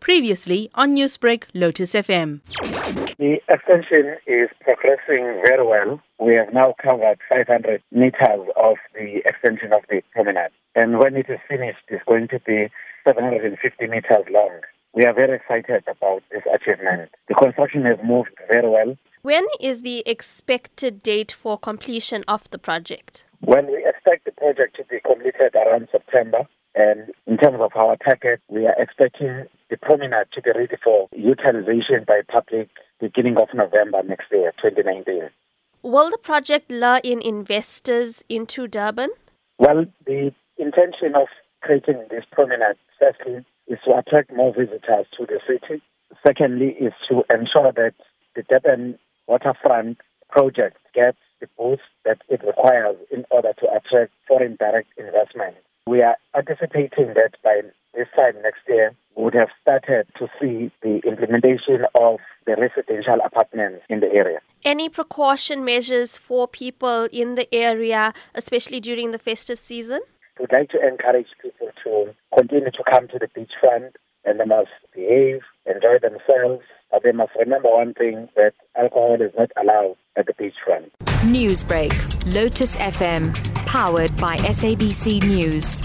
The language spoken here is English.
Previously on Newsbreak, Lotus FM. The extension is progressing very well. We have now covered 500 meters of the extension of the promenade. And when it is finished, it's going to be 750 meters long. We are very excited about this achievement. The construction has moved very well. When is the expected date for completion of the project? Well, we expect the project to be completed around September. And in terms of our target, we are expecting the promenade to be ready for utilization by public beginning of November next year, 2019. Will the project lure in investors into Durban? Well, the intention of creating this promenade, firstly, is to attract more visitors to the city. Secondly, is to ensure that the Durban waterfront project gets the boost that it requires in order to attract foreign direct investment. We are anticipating that by this time next year, we would have started to see the implementation of the residential apartments in the area. Any precaution measures for people in the area, especially during the festive season? We'd like to encourage people to continue to come to the beachfront and they must behave, enjoy themselves. But they must remember one thing that alcohol is not allowed at the beachfront. Newsbreak, Lotus FM, powered by SABC News.